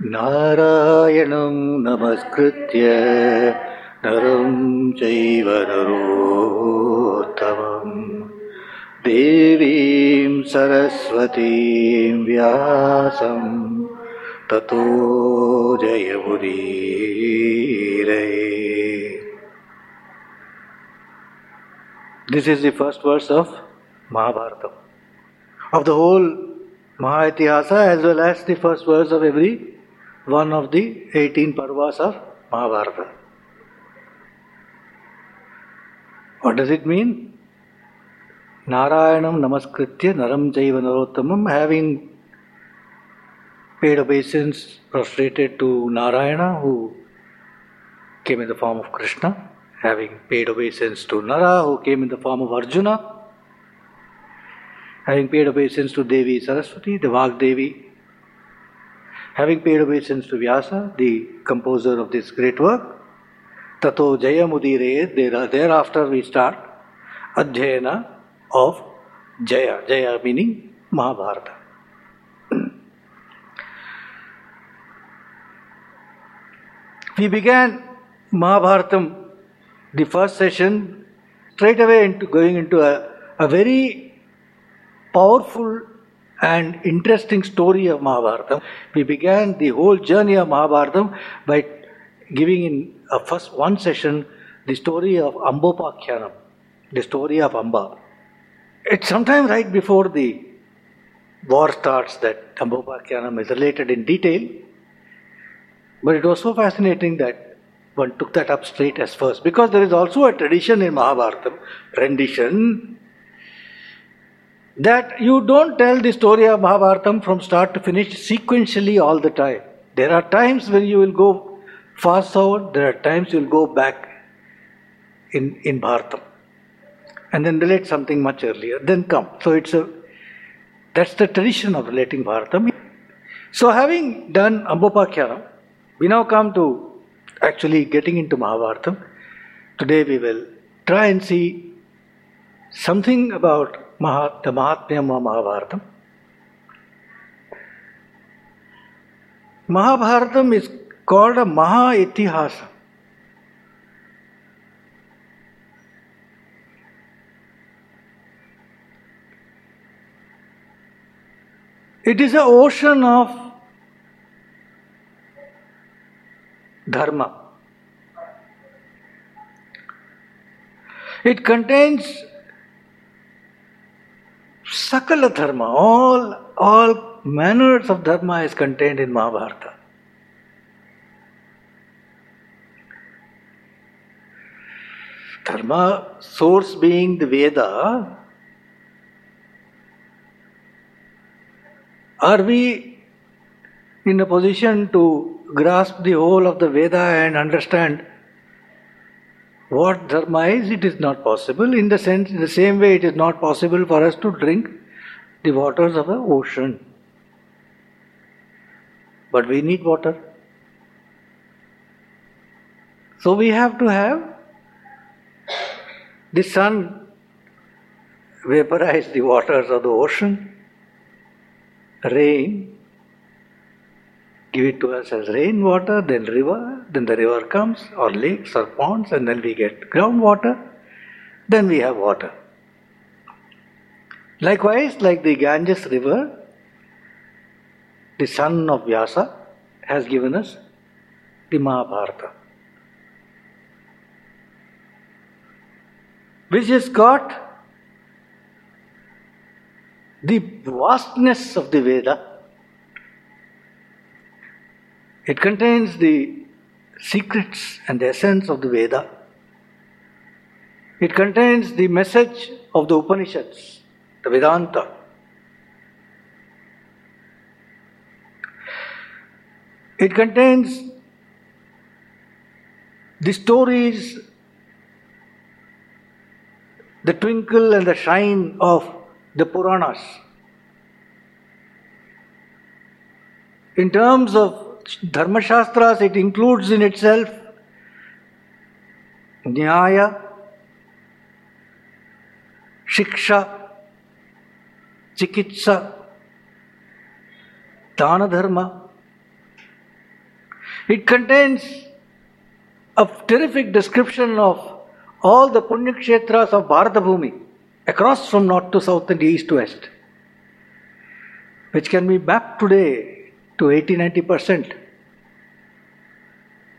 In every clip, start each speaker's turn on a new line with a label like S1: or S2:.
S1: नारायण नमस्कृत नर चैव देवी सरस्वती सरस्वतीं व्यासम् ततो जयमुदीरे this is the first words of Mahabharatam of the whole महाइतिहास as well as is the first words of every one of the 18 parvas of Mahabharata. What does it mean? Narayanam Namaskritya Naram Jaiva Narottamam, having paid obeisance prostrated to Narayana, who came in the form of Krishna, having paid obeisance to Nara, who came in the form of Arjuna, having paid obeisance to Devi Saraswati, the Vag Devi, having paid obeisance to Vyasa, the composer of this great work, Tato Jaya Mudire, thereafter we start Adhyayana of Jaya, Jaya meaning Mahabharata. we began Mahabharatam, the first session, straight away into going into a, a very powerful and interesting story of Mahabharata. We began the whole journey of Mahabharata by giving in a first one session the story of Ambopakyanam, the story of Amba. It's sometime right before the war starts that Ambopakyanam is related in detail, but it was so fascinating that one took that up straight as first because there is also a tradition in Mahabharata, rendition, that you don't tell the story of Mahabharatam from start to finish sequentially all the time. There are times when you will go fast forward, there are times you will go back in, in Bharatam and then relate something much earlier, then come. So it's a that's the tradition of relating Bharatam. So having done Ambopakyanam, we now come to actually getting into Mahabharatam. Today we will try and see something about Mahat, the Mahatmyam of Mahabharatam. Mahabharatam is called a Maha Itihasa. It is an ocean of dharma. It contains Sakala Dharma, all, all manners of Dharma is contained in Mahabharata. Dharma, source being the Veda, are we in a position to grasp the whole of the Veda and understand what dharma is, it is not possible. In the sense, in the same way, it is not possible for us to drink the waters of the ocean. But we need water. So we have to have the sun vaporize the waters of the ocean, rain give it to us as rainwater, then river, then the river comes, or lakes or ponds, and then we get groundwater, then we have water. Likewise, like the Ganges river, the son of Vyasa has given us the Mahabharata, which has got the vastness of the Veda it contains the secrets and the essence of the Veda. It contains the message of the Upanishads, the Vedanta. It contains the stories, the twinkle and the shine of the Puranas. In terms of Dharma Shastras, it includes in itself Nyaya, Shiksha, Chikitsa, Dana Dharma, It contains a terrific description of all the Punyakshetras of Bharata Bhumi across from north to south and east to west, which can be mapped today to 80 90%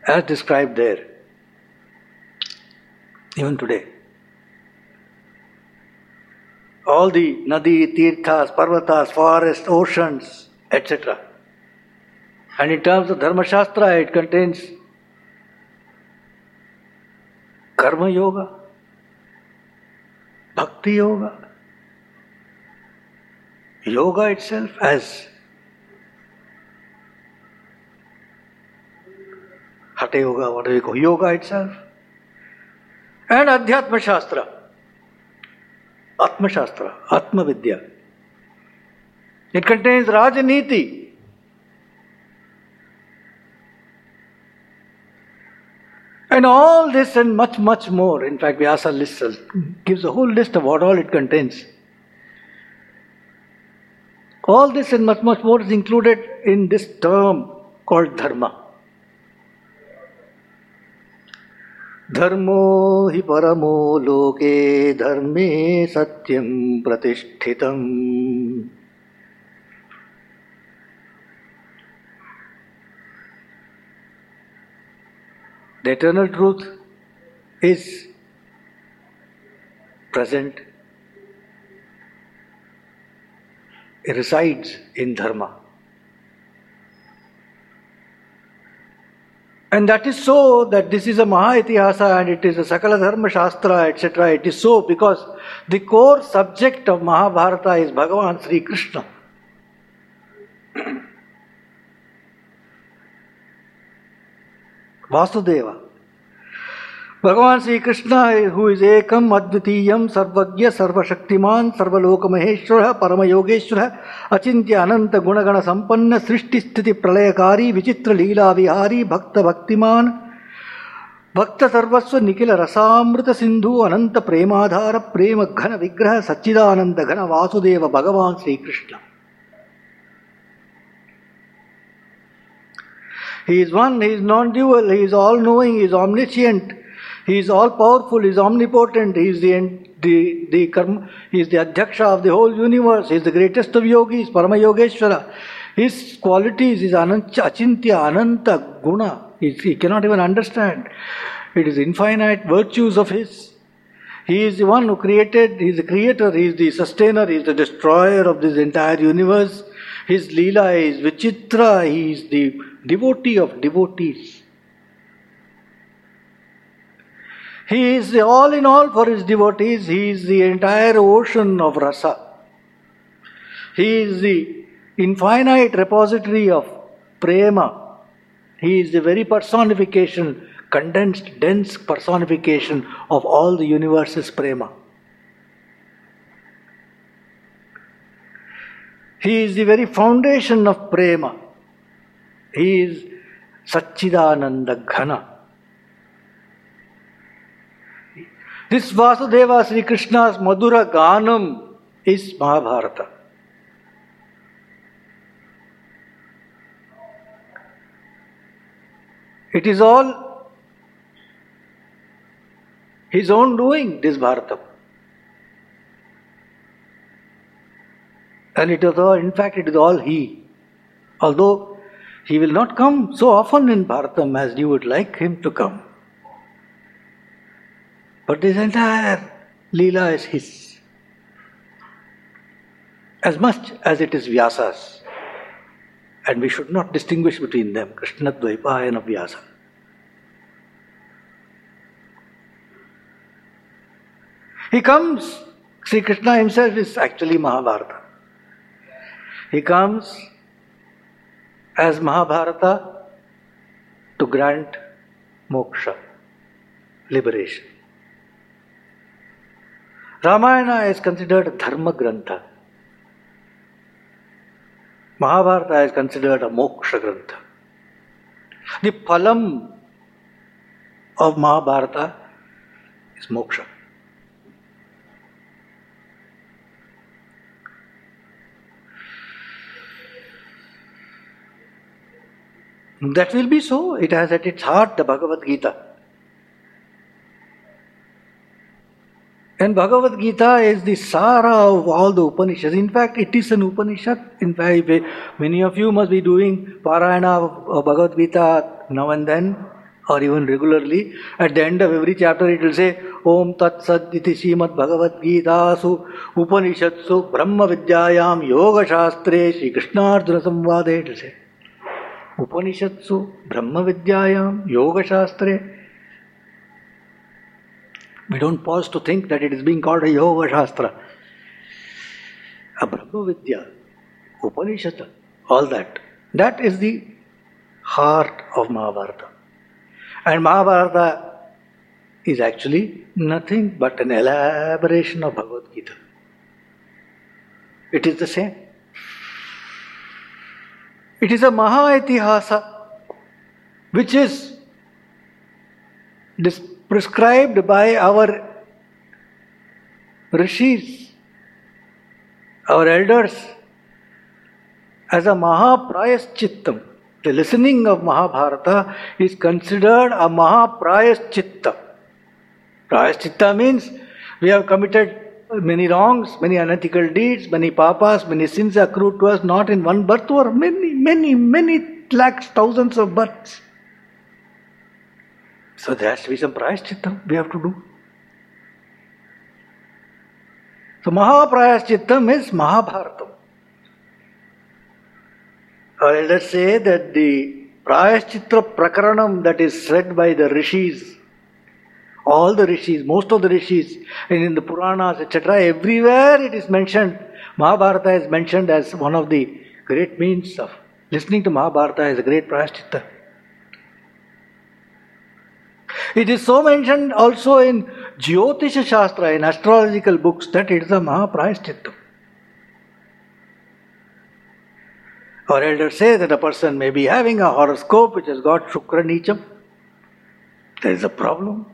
S1: as described there, even today. All the nadi, tirthas, parvatas, forests, oceans, etc. And in terms of Dharma Shastra, it contains Karma Yoga, Bhakti Yoga, Yoga itself as Hatha Yoga, what do you call Yoga itself, and Adhyatma Shastra, Atma Shastra, Atma Vidya. It contains Rajaniti, And all this and much, much more. In fact, Vyasa lists, gives a whole list of what all it contains. All this and much, much more is included in this term called dharma. धर्मो हि परमो लोके धर्मे सत्यं प्रतिष्ठितम् The eternal truth is present, it resides in Dharma. And that is so that this is a Mahaitihasa and it is a Sakala Dharma Shastra, etc. It is so because the core subject of Mahabharata is Bhagavan Sri Krishna. Vasudeva. भगवान Shri Krishna who is एकम अद्वितीय सर्वज्ञ सर्वशक्तिमान सर्वलोक महेश्वर परम योगेश्वर अचिंत्य अनंत गुणगण संपन्न सृष्टि स्थिति प्रलयकारी विचित्र लीला विहारी भक्त भक्तिमान। भक्त सर्वस्व निखिल रसामृत सिंधु अनंत प्रेमाधार प्रेम घन विग्रह सच्चिदानंद घन वासुदेव भगवान Shri Krishna He is one, he is non dual, he is all knowing, he is omniscient, he is all powerful, he is omnipotent, he is the, the, the karma, he is the adhyaksha of the whole universe, he is the greatest of yogis, Parama Yogeshwara. His qualities is anantya, achintya, ananta, guna, he, he cannot even understand. It is infinite virtues of his. He is the one who created, he is the creator, he is the sustainer, he is the destroyer of this entire universe. His lila is vichitra, he is the devotee of devotees. He is the all in all for his devotees, he is the entire ocean of rasa. He is the infinite repository of prema. He is the very personification, condensed, dense personification of all the universe's prema. He is the very foundation of prema. He is Satchidananda Ghana. This Vasudeva Sri Krishna's Madhura Ganam is Mahabharata. It is all his own doing, this Bharatam. And it is all, in fact, it is all he. Although he will not come so often in Bharatam as you would like him to come. But this entire Leela is his. As much as it is Vyasa's. And we should not distinguish between them, Krishna Dvaipayana Vyasa. He comes, Sri Krishna himself is actually Mahabharata. He comes as Mahabharata to grant moksha, liberation. Ramayana is considered a dharma grantha. Mahabharata is considered a moksha grantha. The palam of Mahabharata is moksha. That will be so. It has at its heart the Bhagavad Gita. And Bhagavad Gita is the Sara of all the Upanishads. In fact, it is an Upanishad. In fact, many of you must be doing Parayana of Bhagavad Gita now and then, or even regularly. At the end of every chapter, it will say, Om Tat Sat Iti Srimad Bhagavad Gita Su Upanishadsu Brahma Vidyayam Yoga Shastre Shri Krishnarjuna Samvade. It will say, Upanishadsu Brahma Vidyayam Yoga Shastre. We don't pause to think that it is being called a Yoga Shastra. A Brahma Vidya, Upanishad, all that. That is the heart of Mahabharata. And Mahabharata is actually nothing but an elaboration of Bhagavad Gita. It is the same. It is a Maha Itihasa which is this prescribed by our rishis, our elders, as a Mahaprayaschittam. The listening of Mahabharata is considered a Mahaprayaschitta. Prayaschitta means we have committed many wrongs, many unethical deeds, many papas, many sins accrued to us not in one birth or many, many, many lakhs, thousands of births. So there has to be some prayashchittam we have to do. So Mahaprayashchittam is Mahabharatam. Or let's say that the Prayashchitta Prakaranam that is said by the rishis, all the rishis, most of the rishis, and in the Puranas, etc., everywhere it is mentioned. Mahabharata is mentioned as one of the great means of listening to Mahabharata as a great Prayashchitta. It is so mentioned also in Jyotisha Shastra, in astrological books, that it is a Mahaprayashchittam. Our elders say that a person may be having a horoscope which has got Shukra Nicham. There is a problem.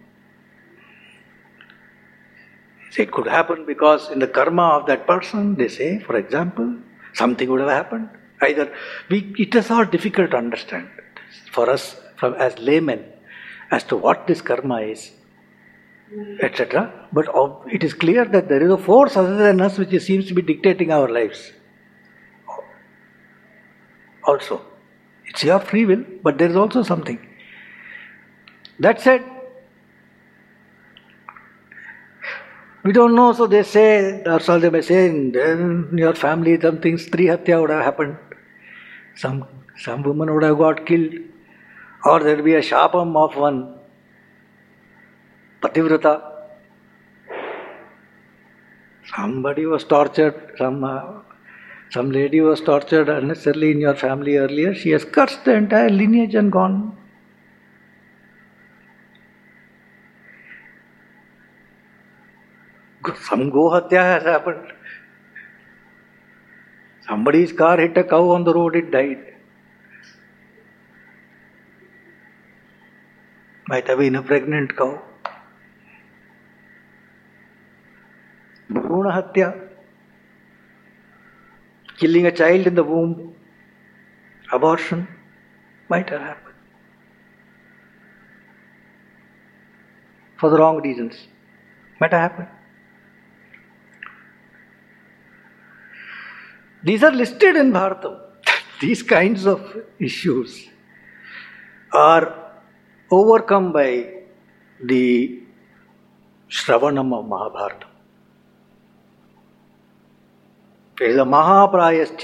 S1: It could happen because in the karma of that person, they say, for example, something would have happened. Either we, it is all difficult to understand for us from as laymen as to what this karma is, etc. But it is clear that there is a force other than us which seems to be dictating our lives. Also, it's your free will, but there is also something. That said, we don't know, so they say, that's all they may say, in your family something, Stri Hatya would have happened. Some, some woman would have got killed और there be a of one पतिव्रता some was tortured some some lady was tortured unnecessarily in your family earlier she has curse the entire lineage and gone some हत्या है supposed somebody's car hit a cow on the road it died might have been a pregnant cow. Bhruna killing a child in the womb, abortion, might have happened. For the wrong reasons, might have happened. These are listed in Bharatam. These kinds of issues are overcome by the Shravanam of Mahabharata. It is a Mahaprayas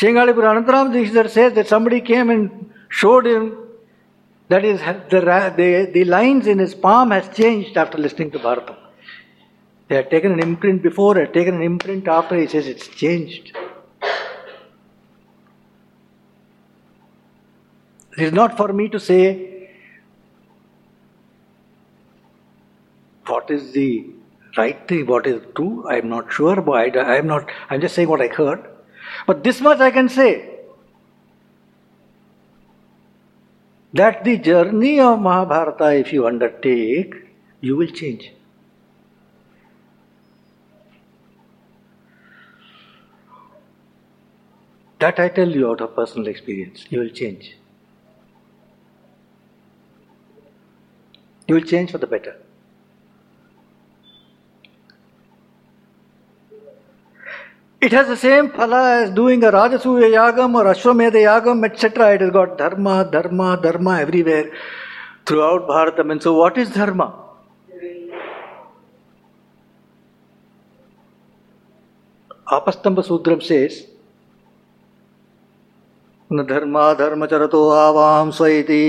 S1: Sengalipuram Anantaram Dikshitar says that somebody came and showed him that is the, the, the lines in his palm has changed after listening to Bharatam. They had taken an imprint before, they had taken an imprint after, he says it's changed. It is not for me to say what is the right thing, what is true. I am not sure, but I, I am not, I'm just saying what I heard. But this much I can say that the journey of Mahabharata, if you undertake, you will change. That I tell you out of personal experience. You will change. You will change for the better. It has the same phala as doing a Rajasuya Yagam or Ashwamedha Yagam, etc. It has got dharma, dharma, dharma everywhere throughout Bharatam. And so, what is dharma? Apastamba Sutram says, न धर्माधर्मचर आवांसैति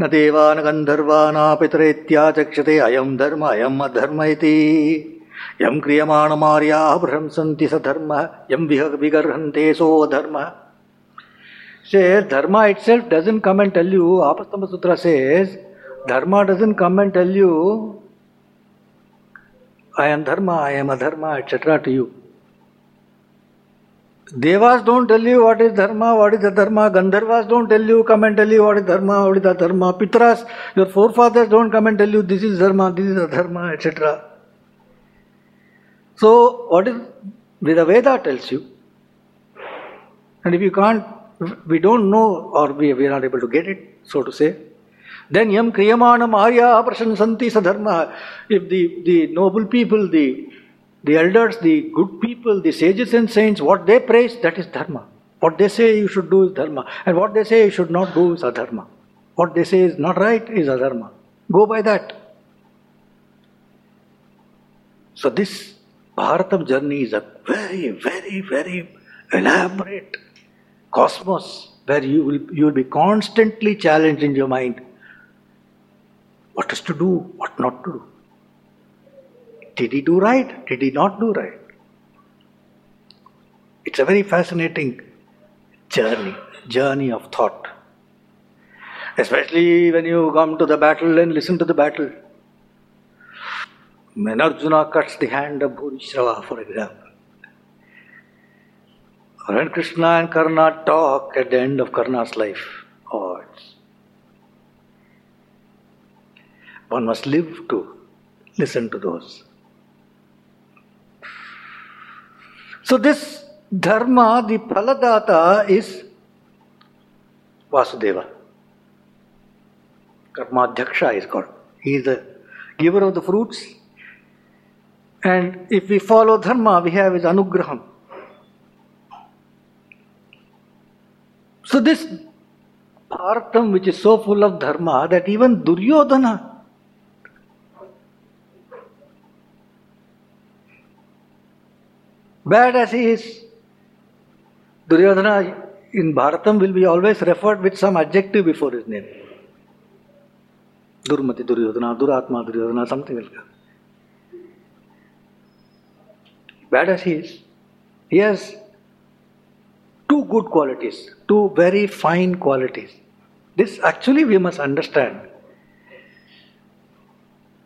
S1: न देवा न गंधर्वा न पितर इत्याचक्षते अयम धर्म अयम अधर्म यम क्रियमाण मार्या प्रशंसंति स धर्म यम विह विगर्हंते so dharma. Say dharma itself doesn't come and tell you Apastamba sutra say dharma doesn't come and tell you I am dharma I am adharma etcetera to you devas don't tell you what is dharma what is adharma gandharvas don't tell you come and tell you what is dharma what is adharma pitaras your forefathers don't come and tell you this is dharma this is adharma etcetera so what is with a Veda tells you and if you can't we don't know और we we not able to get it so to say then यम क्रियमाणम आर्या प्रशंसंती स धर्म if the the noble people the the elders, the good people, the sages and saints, what they praise, that is dharma. What they say you should do is dharma. And what they say you should not do is adharma. What they say is not right is adharma. Go by that. So this Bharatam journey is a very, very, very elaborate cosmos where you will, you will be constantly challenged in your mind. What is to do, what not to do. Did he do right? Did he not do right? It's a very fascinating journey, journey of thought. Especially when you come to the battle and listen to the battle. When Arjuna cuts the hand of Bhurishrava, for example. When Krishna and Karna talk at the end of Karna's life, oh, one must live to listen to those. So, this dharma, the Phaladata, is Vasudeva. Karmadhyaksha is called. He is the giver of the fruits and if we follow dharma, we have his anugraham. So this Bharatam, which is so full of dharma, that even Duryodhana, bad as he is, Duryodhana in Bharatam will be always referred with some adjective before his name. Durmati Duryodhana, Duratma Duryodhana, something like that. bad as he is, he has two good qualities, two very fine qualities. This actually we must understand.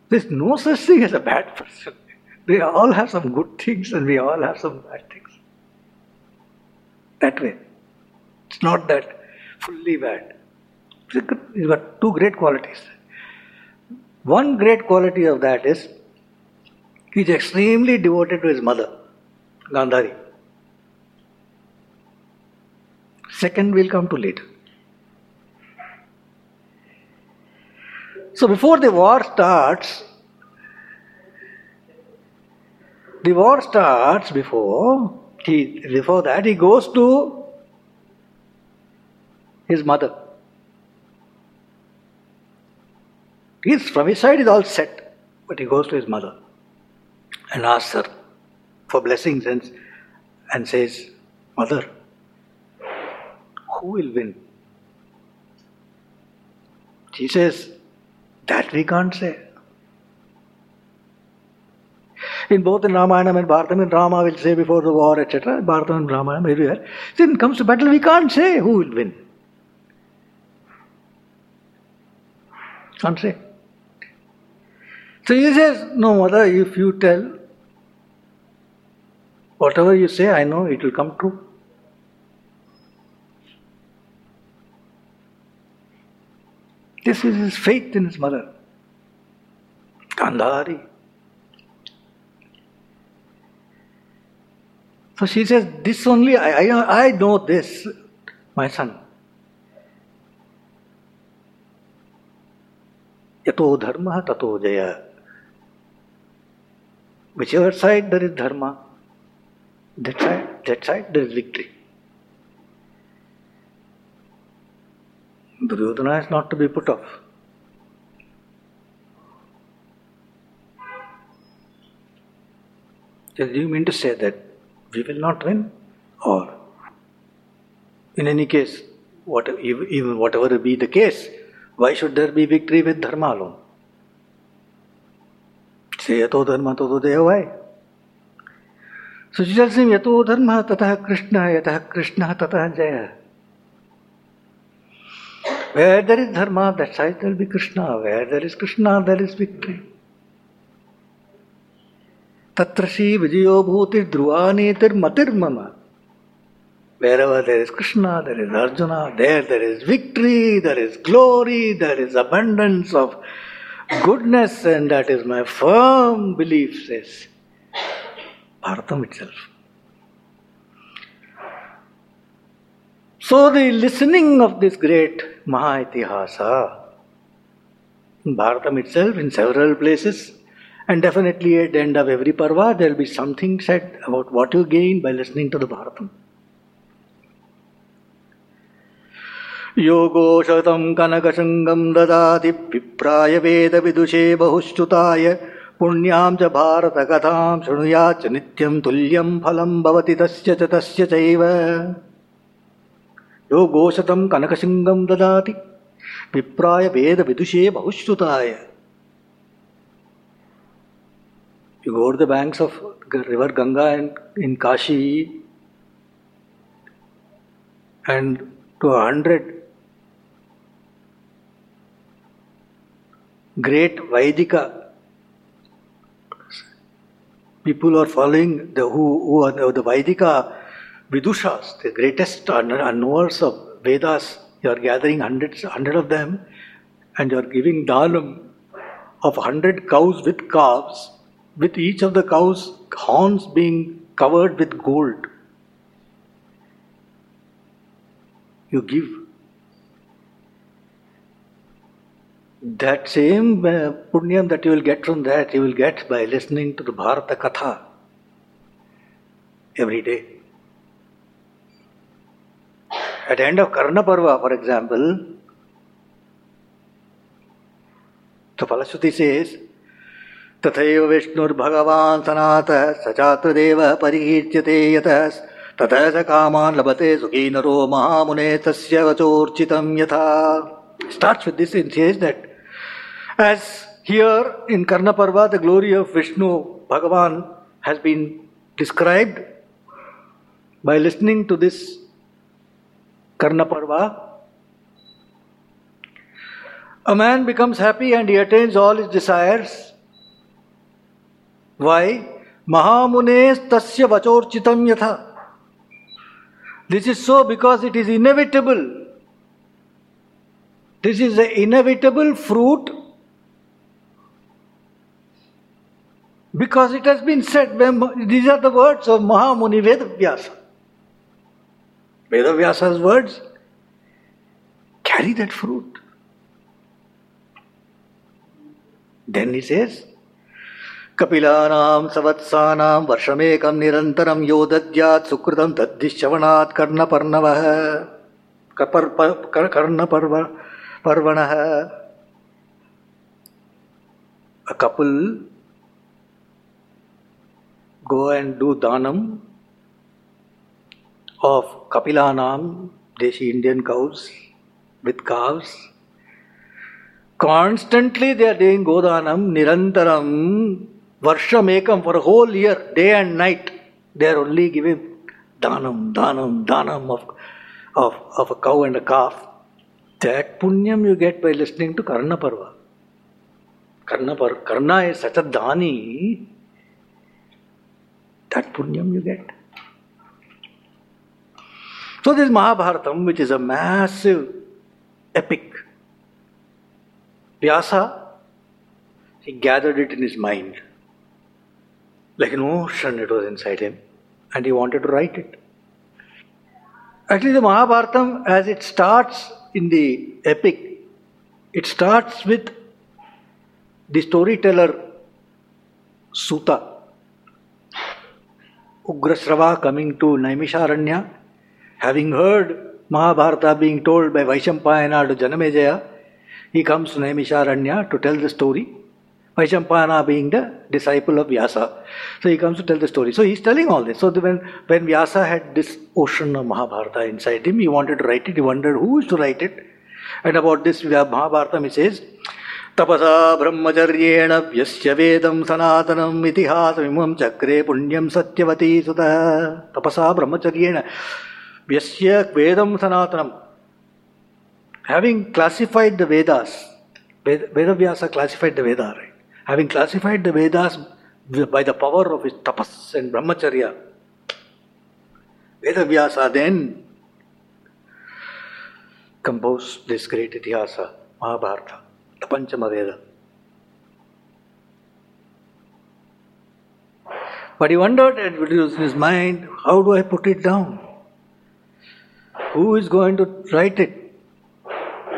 S1: There's no such thing as a bad person. They all have some good things and we all have some bad things. That way. It's not that fully bad. He's got two great qualities. One great quality of that is he's extremely devoted to his mother, Gandhari. Second will come to later. So before the war starts, the war starts before he before that he goes to his mother. He's from his side is all set, but he goes to his mother and asks her for blessings and, and says, Mother, who will win? She says, That we can't say. In both in Ramayana and Bharatam, in Rama will say before the war, etc. Bharatam and Ramayana, everywhere. Then comes to battle, we can't say who will win. Can't say. So he says, No, mother, if you tell, whatever you say, I know it will come true. This is his faith in his mother. Gandhari. So she says, This only, I, I, I know this, my son. Yato dharma tato jaya. Whichever side there is dharma, that side, that side there is victory. Duryodhana is not to be put off. Do you mean to say that we will not win? Or, in any case, what, even whatever be the case, why should there be victory with dharma alone? Say yato dharma tato daya, why? So she tells him yato dharma tatah krishna yatah krishna tatah jaya. Where there is dharma, that side there will be Krishna. Where there is Krishna, श्री विजयो भूति ध्रुवानीतिर्मतिर्मम Wherever there is Krishna, there is Arjuna, there there is victory, there is glory, there is abundance of goodness, and that is my firm belief, says Bharatam itself. So the listening of this great Mahaitihasa, Bharatam itself in several places, and definitely at the end of every parva, there will be something said about what you gain by listening to the Bharatam. योगोशतं कनकशृङ्गं ददाति विप्राय वेदविदुषे बहुश्रुताय पुण्यां च भारतकथां शृणुयाच्च नित्यं तुल्यं फलं भवति तस्य च तस्य चैव योगोशतं कनकशृङ्गं ददाति विप्राय वेदविदुषे बहुश्रुताय You go to the banks of river Ganga in, in Kashi and to a hundred great Vaidika people are following the who, who are the, Vaidika Vidushas, the greatest knowers of Vedas. You are gathering hundreds, hundred of them, and you are giving dhanam of hundred cows with calves with each of the cows' horns being covered with gold. You give. That same uh, punyam that you will get from that, you will get by listening to the Bharata Katha every day. At the end of Karna Parva, for example, the Falashruti says, तथैव विष्णुर्भगवान् सनातः स चातुदेव परिकीर्त्यते यतः ततः स कामान् लभते सुखी नरो महामुने तस्य वचोर्चितं यथा। Starts with this in says that as here in Karnaparva the glory of Vishnu Bhagavan has been described by listening to this Karnaparva A man becomes happy and he attains all his desires. Why? Mahamune tasya vachorchitam yatha. This is so because it is inevitable. This is the inevitable fruit because it has been said, these are the words of Mahamuni Vedavyasa. Vedavyasa's words carry that fruit. Then he says, कपिलानां सवत्सानां वर्षमेकं निरन्तरं यो दद्यात् सुकृतं दद्दिश्रवणात् कर्णपर्णवः Karnaparva पर्वणः couple go and do danam of Kapilanam, Deshi Indian cows with calves. Constantly they are doing Godanam, Nirantaram, You get by listening to Karna Parva. Karna, Par, Karna is such a dani, that punyam you get. So this Mahabharatam, which is a massive epic, Vyasa, he gathered it in his mind. Like an ocean, it was inside him. and he wanted to write it. Actually, the Mahabharatam, as it starts in the epic, it starts with the storyteller Suta, Ugrasrava coming to Naimisharanya, having heard Mahabharata being told by Vaishampayana to Janamejaya, he comes to Naimisharanya to tell the story. Vaishampayana being the disciple of Vyasa. So he comes to tell the story. So he's telling all this. So when, when Vyasa had this ocean of Mahabharata inside him, he wanted to write it. He wondered who is to write it. And about this Mahabharata, he says, तपसा ब्रह्मचर्येण व्यस्य वेदं सनातनम् इतिहासमिमं चक्रे पुण्यं सत्यवती सुतः तपसा ब्रह्मचर्येण व्यस्य वेदं सनातनम् having classified the Vedas, Vedavyasa classified the Veda, right? Having classified the Vedas by the power of his tapas and brahmacharya, Vedavyasa then composed this great Itihasa, Mahabharata, the Panchama Veda. But he wondered in his mind, how do I put it down? Who is going to write it?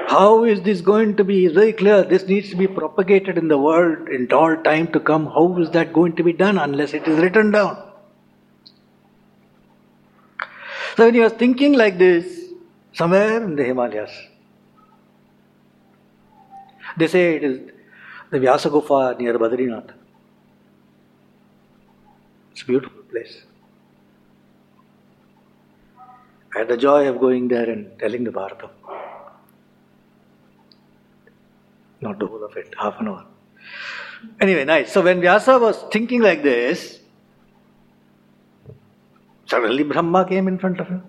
S1: How is this going to be? It's very clear. This needs to be propagated in the world in all time to come. How is that going to be done unless it is written down? So when you are thinking like this, somewhere in the Himalayas, they say it is the Vyasa Gufa near Badrinath. It's a beautiful place. I had the joy of going there and telling the Bharatam. Not the whole of it, half an hour. Anyway, nice. So when Vyasa was thinking like this, suddenly Brahma came in front of him.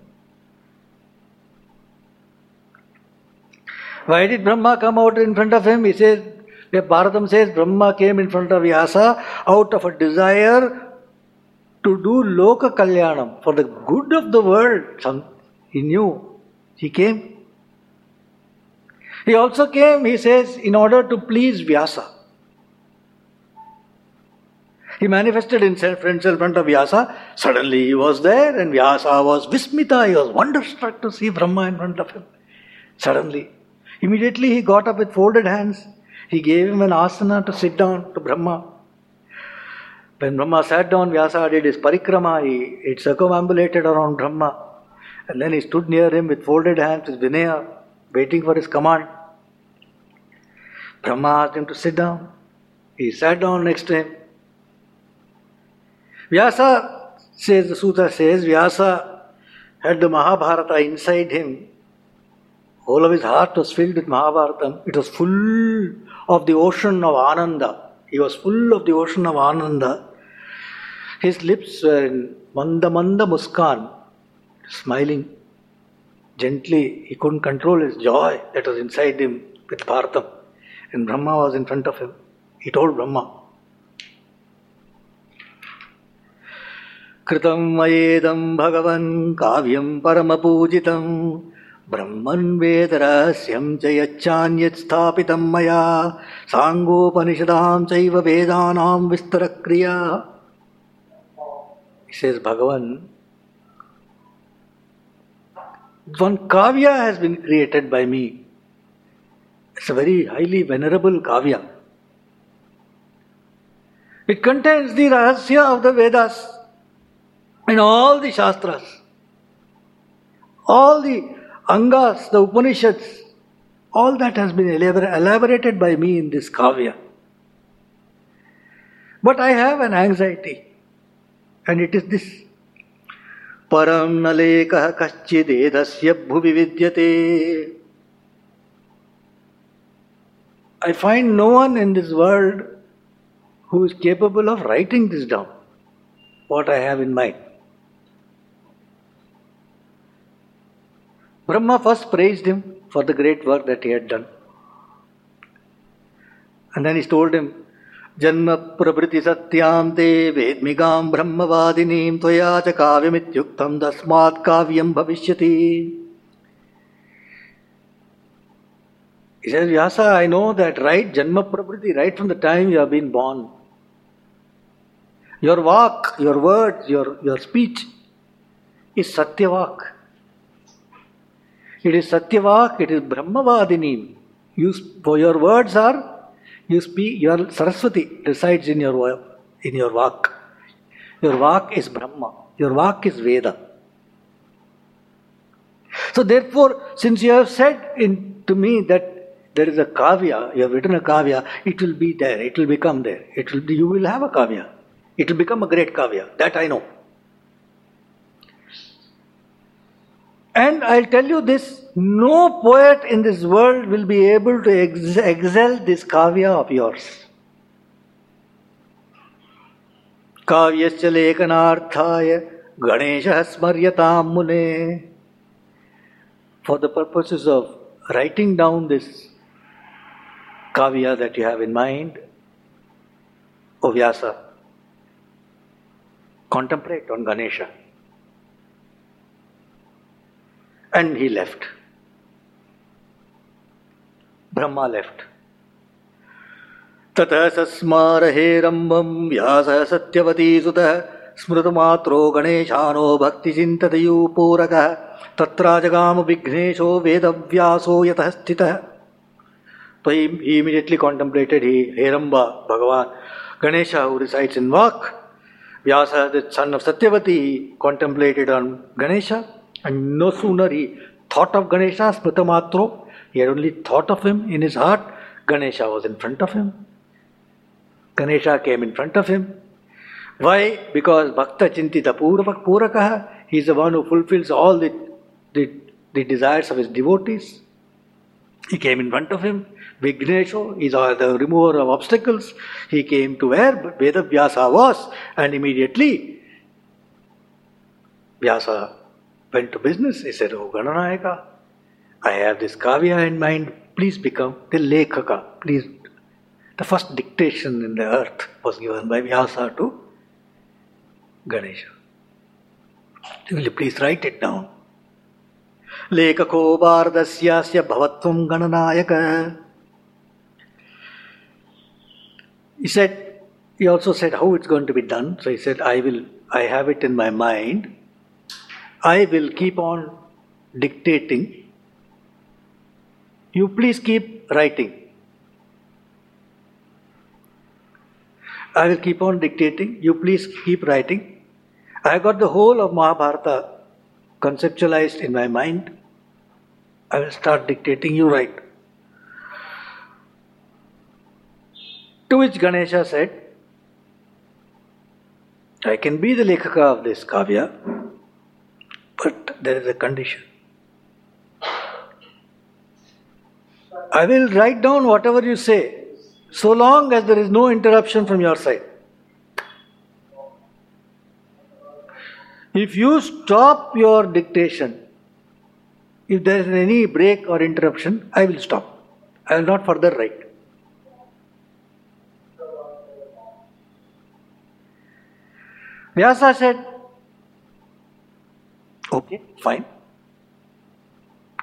S1: Why did Brahma come out in front of him? He says, Bharatam says Brahma came in front of Vyasa out of a desire to do Loka Kalyanam for the good of the world. He knew. He came. He also came, he says, in order to please Vyasa. He manifested himself in front of Vyasa. Suddenly he was there, and Vyasa was Vismita. He was wonderstruck to see Brahma in front of him. Suddenly. Immediately he got up with folded hands. He gave him an asana to sit down to Brahma. When Brahma sat down, Vyasa did his parikrama. He, he circumambulated around Brahma. And then he stood near him with folded hands, with Vinaya, waiting for his command. Brahma asked him to sit down. He sat down next to him. Vyasa says, the Suta says, Vyasa had the Mahabharata inside him. All of his heart was filled with Mahabharata. It was full of the ocean of Ananda. He was full of the ocean of Ananda. His lips were in Manda Manda Muskan, smiling gently. He couldn't control his joy that was inside him with Bharatam. And Brahma was in front of him. He told Brahma, कृतं मयेदं भगवन् काव्यं परमपूजितं ब्रह्मन् वेदरहस्यं च यच्चान्यत् स्थापितं मया साङ्गोपनिषदां चैव वेदानां विस्तरक्रिया He says, Bhagavan, one kavya has been created by me. It's a very highly venerable kavya. It contains the rahasya of the Vedas and all the Shastras, all the Angas, the Upanishads, all that has been elaborated by me in this kavya. But I have an anxiety, and it is this. परं न लेखः कश्चिदेदस्य भुवि विद्यते I find no one in this world who is capable of writing this down, what I have in mind. Brahma first praised him for the great work that he had done. And then he told him, जन्म प्रभृति सत्यां ते वेद्मिगां ब्रह्मवादिनीं त्वया च काव्यमित्युक्तं तस्मात् काव्यं भविष्यति He says, Vyasa, I know that right Janma Prabriti, right from the time you have been born. Your walk, your words, your, your speech is Satyavak. It is Satyavak, it is Brahmavadini. You, your words are, you speak, your Saraswati resides in your, in your Vak. Your Vak is Brahma. Your Vak is Veda. So therefore, since you have said in, to me that there is a kavya, you have written a kavya, it will be there, it will become there. It will, you will have a kavya. It will become a great kavya. That I know. And I'll tell you this no poet in this world will be able to ex- excel this kavya of yours. काव्यस्य लेखनार्थाय गणेशः स्मर्यतां मुने For the purposes of writing down this kavya that you have in mind, O Vyasa, contemplate on Ganesha. And he left. Brahma left ततः सस्मार रंभम व्यास सत्यवती सुतः स्मृतमात्रो गणेशानो भक्तिचिन्ततयूपूरकः। तत्राजगामविघ्नेशो वेदव्यासो यतः स्थितः। तो he immediately contemplated he Heramba Bhagavan, Ganesh who resides in walk Vyasa son of Satyavati contemplated on Ganesh and no sooner he thought of Ganesh स्मृतमात्रो he had only thought of him in his heart, Ganesha was in front of him. Ganesha came in front of him. Why? Because Bhakta Chintita Purakaha, he is the one who fulfills all the, the, the desires of his devotees. He came in front of him. Vignesho is the remover of obstacles. He came to where Vedavyasa was, and immediately Vyasa went to business. He said, Oh Gananayaka, I have this kavya in mind. Please become the Lekhaka. Please. The first dictation in the earth was given by Vyasa to Ganesha. Will you please write it down? लेखको भारतस्यास्य भवत्वं गणनायक He said, he also said how it's going to be done. So he said, I will, I have it in my mind. I will keep on dictating. you please keep writing. I will keep on dictating. You please keep writing. I got the whole of Mahabharata conceptualized in my mind. I will start dictating. You write. To which Ganesha said, I can be the Lekhaka of this kavya, but there is a condition. I will write down whatever you say, so long as there is no interruption from your side. If you stop your dictation, if there is any break or interruption, I will stop. I will not further write. Vyasa said, Okay, fine.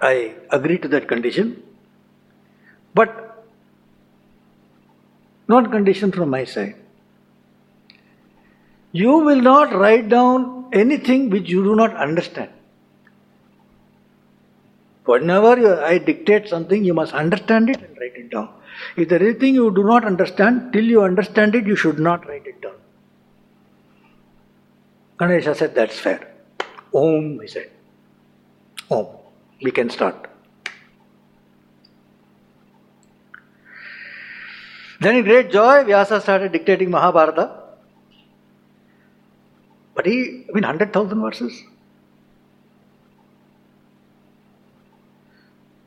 S1: I agree to that condition, but not condition from my side. You will not write down anything which you do not understand. Whenever you, I dictate something, you must understand it and write it down. If there is anything you do not understand, till you understand it, you should not write it down. Ganesha said, That's fair. Om, he said. Om. We can start. Then, in great joy, Vyasa started dictating Mahabharata. But he, I mean, 100,000 verses.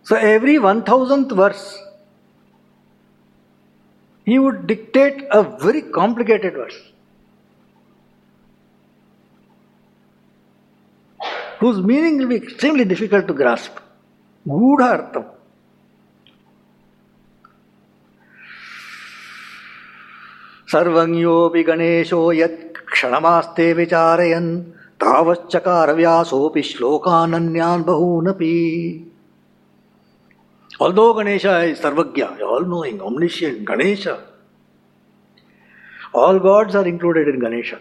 S1: So, every 1000th verse, he would dictate a very complicated verse. whose meaning will be extremely difficult to grasp. Gudha सर्वज्ञोऽपि गणेशो यत् क्षणमास्ते विचारयन् तावच्चकार व्यासोऽपि श्लोकानन्यान् बहूनपि Although Ganesha is Sarvagya, all knowing, omniscient, Ganesha, all gods are included in Ganesha.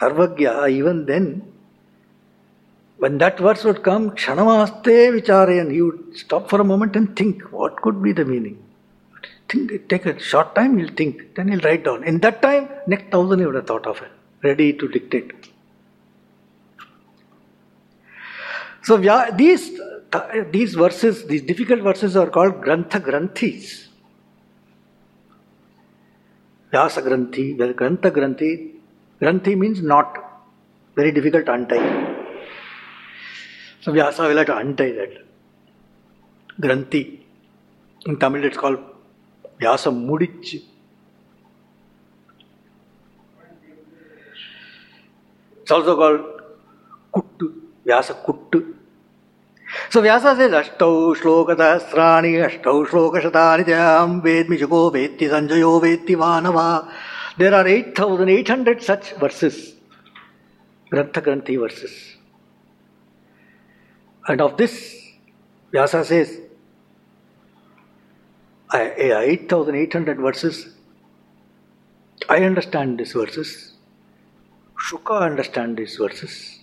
S1: Sarvagya, even then, when that verse would come, Kshanamaste Vicharayan, he would stop for a moment and think, what could be the meaning? Think, take a short time, he'll think, then he'll write down. In that time, next thousand he would have thought of it, ready to dictate. So these, these verses, these difficult verses are called Grantha Granthis. Vyasa Granthi, Grantha Granthi. Granthi means knot, very difficult to untie. So Vyasa will have to untie that. Granthi. In Tamil it's called Vyasa Mudichu. It's also called Kuttu, Vyasa Kuttu. So Vyasa says Ashtau Shloka Sahasrani, Ashtau Shloka Shatanidhyam, Vedmishako Vetti Sanjayo Vetti Vanava. There are 8,800 such verses, Grantha Granthi verses. And of this, Vyasa says, 8,800 verses. I understand these verses. Shuka understand these verses.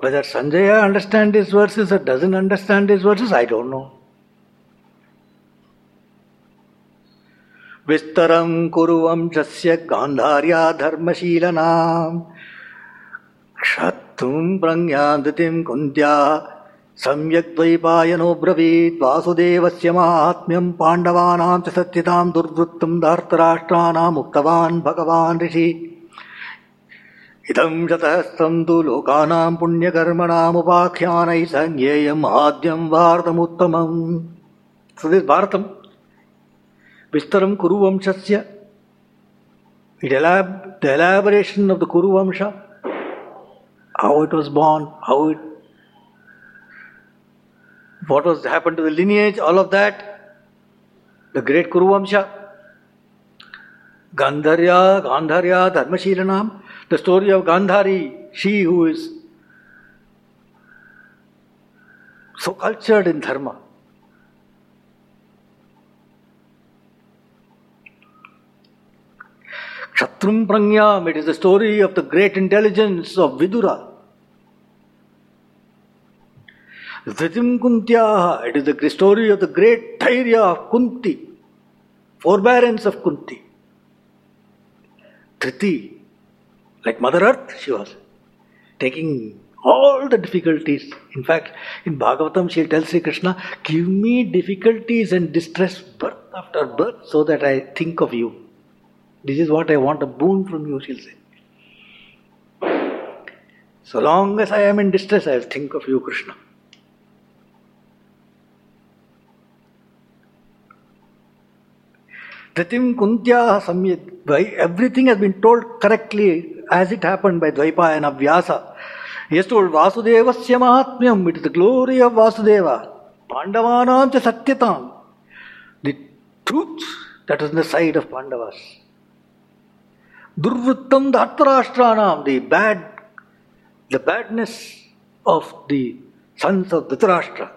S1: Whether Sanjaya understands these verses or doesn't understand these verses, I don't know. विस्तरं कुरु वंशस्य गान्धार्या धर्मशीलनाम् क्षत्तुं प्रज्ञान्तिं कुन्त्या सम्यक् द्वैपायनोऽ ब्रवीत् वासुदेवस्य माहात्म्यं पाण्डवानां च सत्यतां दुर्वृत्तं धार्तराष्ट्राणामुक्तवान् भगवान् ऋषि। इदं चतसं तु लोकानां पुण्यकर्मणामुपाख्यानैः संज्ञेयम् आद्यं वार्तमुत्तमं भारतं विस्तरं कुरुवंशस्य। It elaboration of the Kuruvansha. How it was born how it what was happened to the lineage, all of that, the great Kuruvamsha, Gandharya, Gandharya, Dharmashilanam, the story of Gandhari, she who is so cultured in Dharma. Kshatrum Pranyam, it is the story of the great intelligence of Vidura. Dhritim Kuntyaha, it is the story of the great Dhairya of Kunti, forbearance of Kunti. Dhriti, like Mother Earth, she was taking all the difficulties. In fact, in Bhagavatam, she tells Sri Krishna, Give me difficulties and distress birth after birth so that I think of you. This is what I want a boon from you, she'll say. So long as I am in distress, I will think of you, Krishna. Dhatim Kuntya Samyad, everything has been told correctly as it happened by Dvaipayana Vyasa. He has told Vasudevasya Mahatmyam, it is the glory of Vasudeva. Pandavanam cha Satyatam, the truth that is in the side of Pandavas. Durvrittam Dhartarashtranam, the bad, the badness of the sons of Dhritarashtra.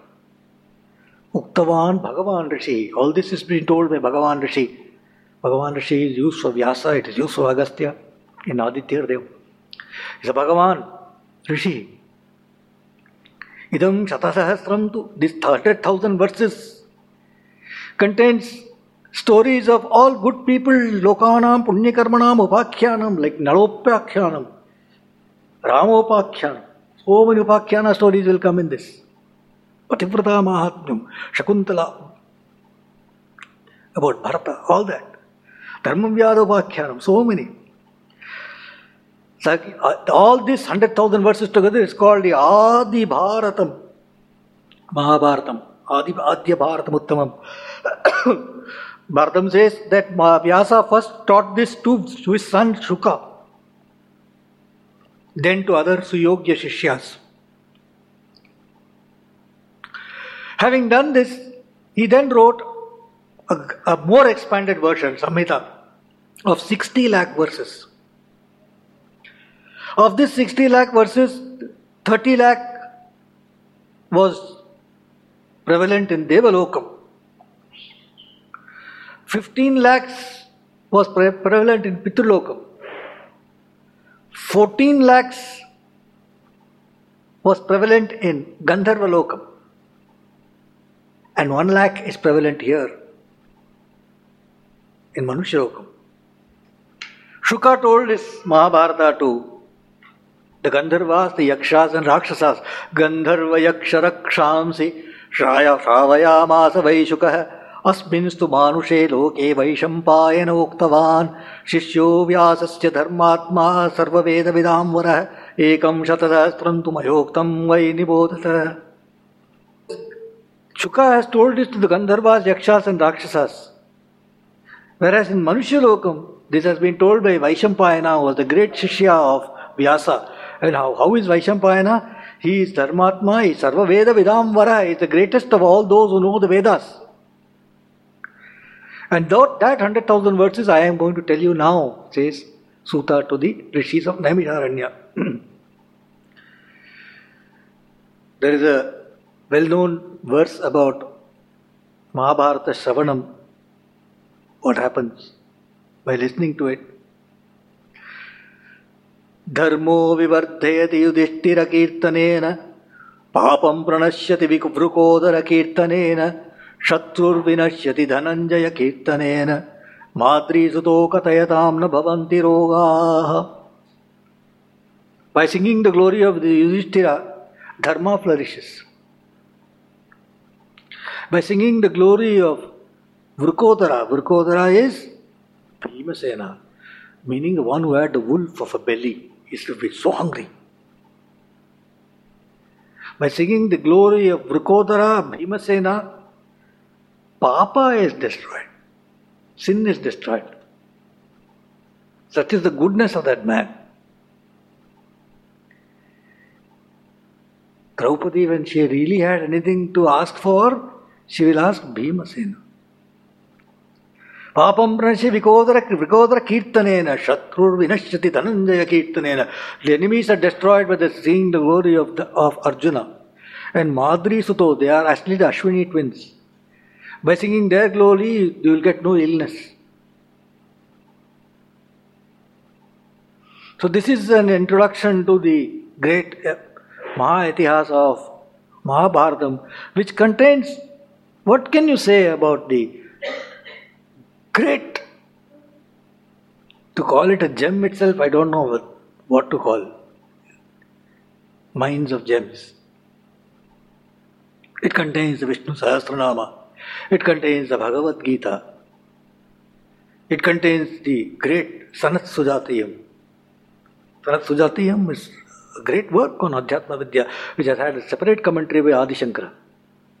S1: Uktavan Bhagavan Rishi. All this is being told by Bhagavan Rishi. Bhagavan Rishi is use for Vyasa it is use for Agastya in Aditya Deva. Is Bhagavan Rishi इदम शतसहस्रम to this hundred thousand verses contains stories of all good people लोकाना पुण्यकर्मणाम उपाख्यानम like Nalopakhyanam Ramopakhyana so many Upakhyan stories will come in this Pativrata Mahatmyam Shakuntala about Bharata all that Dharmavyadopakyanam, so many. So, uh, all these 100,000 verses together is called the Adi Bharatam, Mahabharatam, Adi Adya Bharatam Uttamam. Bharatam says that Vyasa first taught this to his son Shuka, then to other Suyogya Shishyas. Having done this, he then wrote a, a more expanded version, Samhita, of 60 lakh verses. Of this 60 lakh verses, 30 lakh was prevalent in Devalokam. 15 lakhs was pre- prevalent in Pitrulokam. 14 lakhs was prevalent in Gandharva Lokam, and 1 lakh is prevalent here in Manushya Shuka told his Mahabharata to the Gandharvas, the Yakshas and Rakshasas. Gandharva Yaksha Rakshamsi Shraya Shravayamasa Vaishukah अस्मिंस्तु मानुषे लोके वैशंपायन उक्तवान् शिष्यो व्यासस्य धर्मात्मा सर्ववेदविदां वरः एकं शतसहस्रं तु मयोक्तं वै निबोधत Shuka has told this to the Gandharvas, Yakshas and Rakshasas. Whereas in Manushya this has been told by Vaishampayana, who was the great Shishya of Vyasa. And how, how is Vaishampayana? He is Dharmatma, he is Sarva Veda Vidamvara, he is the greatest of all those who know the Vedas. And that, that 100,000 verses I am going to tell you now, says Suta to the rishis of Naimisharanya. there is a well known verse about Mahabharata Shravanam. What happens by listening to it? धर्मो विवर्धयति युधिष्ठिरकीर्तनेन पापं प्रणश्यति विवृकोदरकीर्तनेन शत्रुर्विनश्यति धनञ्जय कीर्तनेन मातृसुतो कथयतां न भवन्ति रोगाः By singing the glory of the Yudhishthira, dharma flourishes. By singing the glory of Vrkodara, Vrkodara is Bhimasena, meaning the one who had the wolf of a belly, is to be so hungry. By singing the glory of Vrkodara, Bhimasena, Papa is destroyed. Sin is destroyed. Such is the goodness of that man. Draupadi, when she really had anything to ask for, she will ask Bhimasena. Pranasya vikodara, vikodara kirtanena, shatrur vinashyati dhananjaya kirtanena. The enemies are destroyed by the seeing the glory of, the, of Arjuna. And Madri Suto, they are actually the Ashwini twins. By singing their glory, you will get no illness. So, this is an introduction to the great uh, Maha of Mahabharatam, which contains what can you say about the great to call it a gem itself, I don't know what, to call mines of gems. It contains the Vishnu Sahasranama, it contains the Bhagavad Gita. It contains the great Sanat Sujatiyam. Sanat Sujatiyam is a great work on Adhyatma Vidya, which has had a separate commentary by Adi Shankara.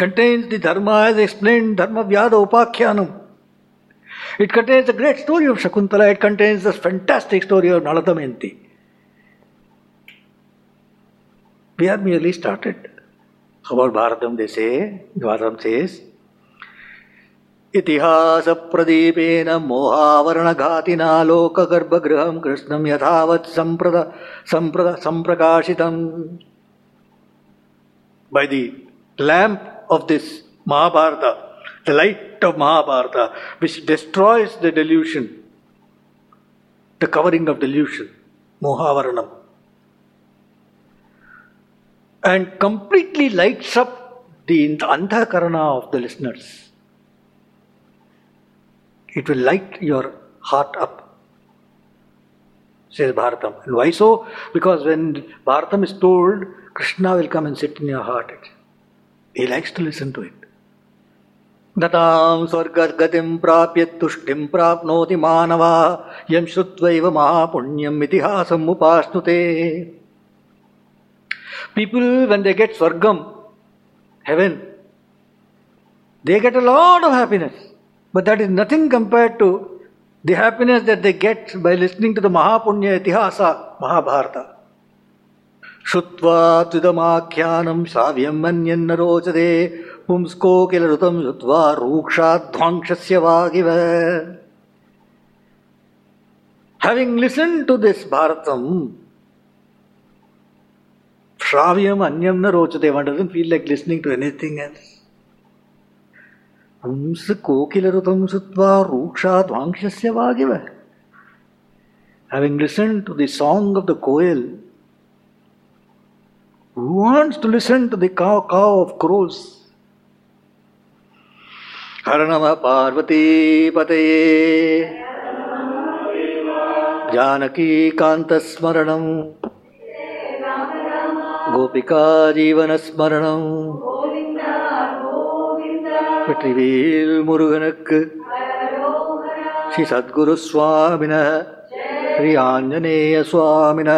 S1: contains the Dharma as explained, Dharma Vyada Upakhyanam. It contains the great story of Shakuntala. It contains the fantastic story of Nala We are merely started. About Bharatam they say, Bharatam says, इतिहासप्रदीपेन मोहावरणघातिना लोकगर्भगृहं कृष्णं यथावत् सम्प्रद सम्प्रद सम्प्रकाशितम् By the lamp of this Mahabharata, the light of Mahabharata, which destroys the delusion, the covering of delusion, Mohavaranam. and completely lights up the anthakarana of the listeners. It will light your heart up, says Bharatam. And why so? Because when Bharatam is told, Krishna will come and sit in your heart. He likes to listen to it. नतां स्वर्गगतिं प्राप्य तुष्टिं प्राप्नोति मानवा यं श्रुत्वैव महापुण्यम् इतिहासम् उपाश्नुते People, when they get Swargam, heaven, they get a lot of happiness. But that is nothing compared to the happiness that they get by listening to the Mahapunya Itihasa, Mahabharata. श्रुत्वा त्विदमाख्यानं श्राव्यं मन्यन्न रोचते पुंस्को किल ऋतं श्रुत्वा रूक्षाध्वांशस्य वागिव Having listened to this Bharatam, Shravyam Anyam na rochate, one doesn't feel like listening to anything else. हंस कोकिलरुतं श्रुत्वा रूक्षाध्वांशस्य वागिव Having listened to the song of the koel, who wants to listen to the cow, cow of crows? हर नम पार्वती पतये जानकीकान्तस्मरणम् गोपिका जीवनस्मरणम् வெற்றிவேல் முருகனுக்கு ஸ்ரீ சத்குரு சுவாமின ஸ்ரீ ஆஞ்சநேய சுவாமின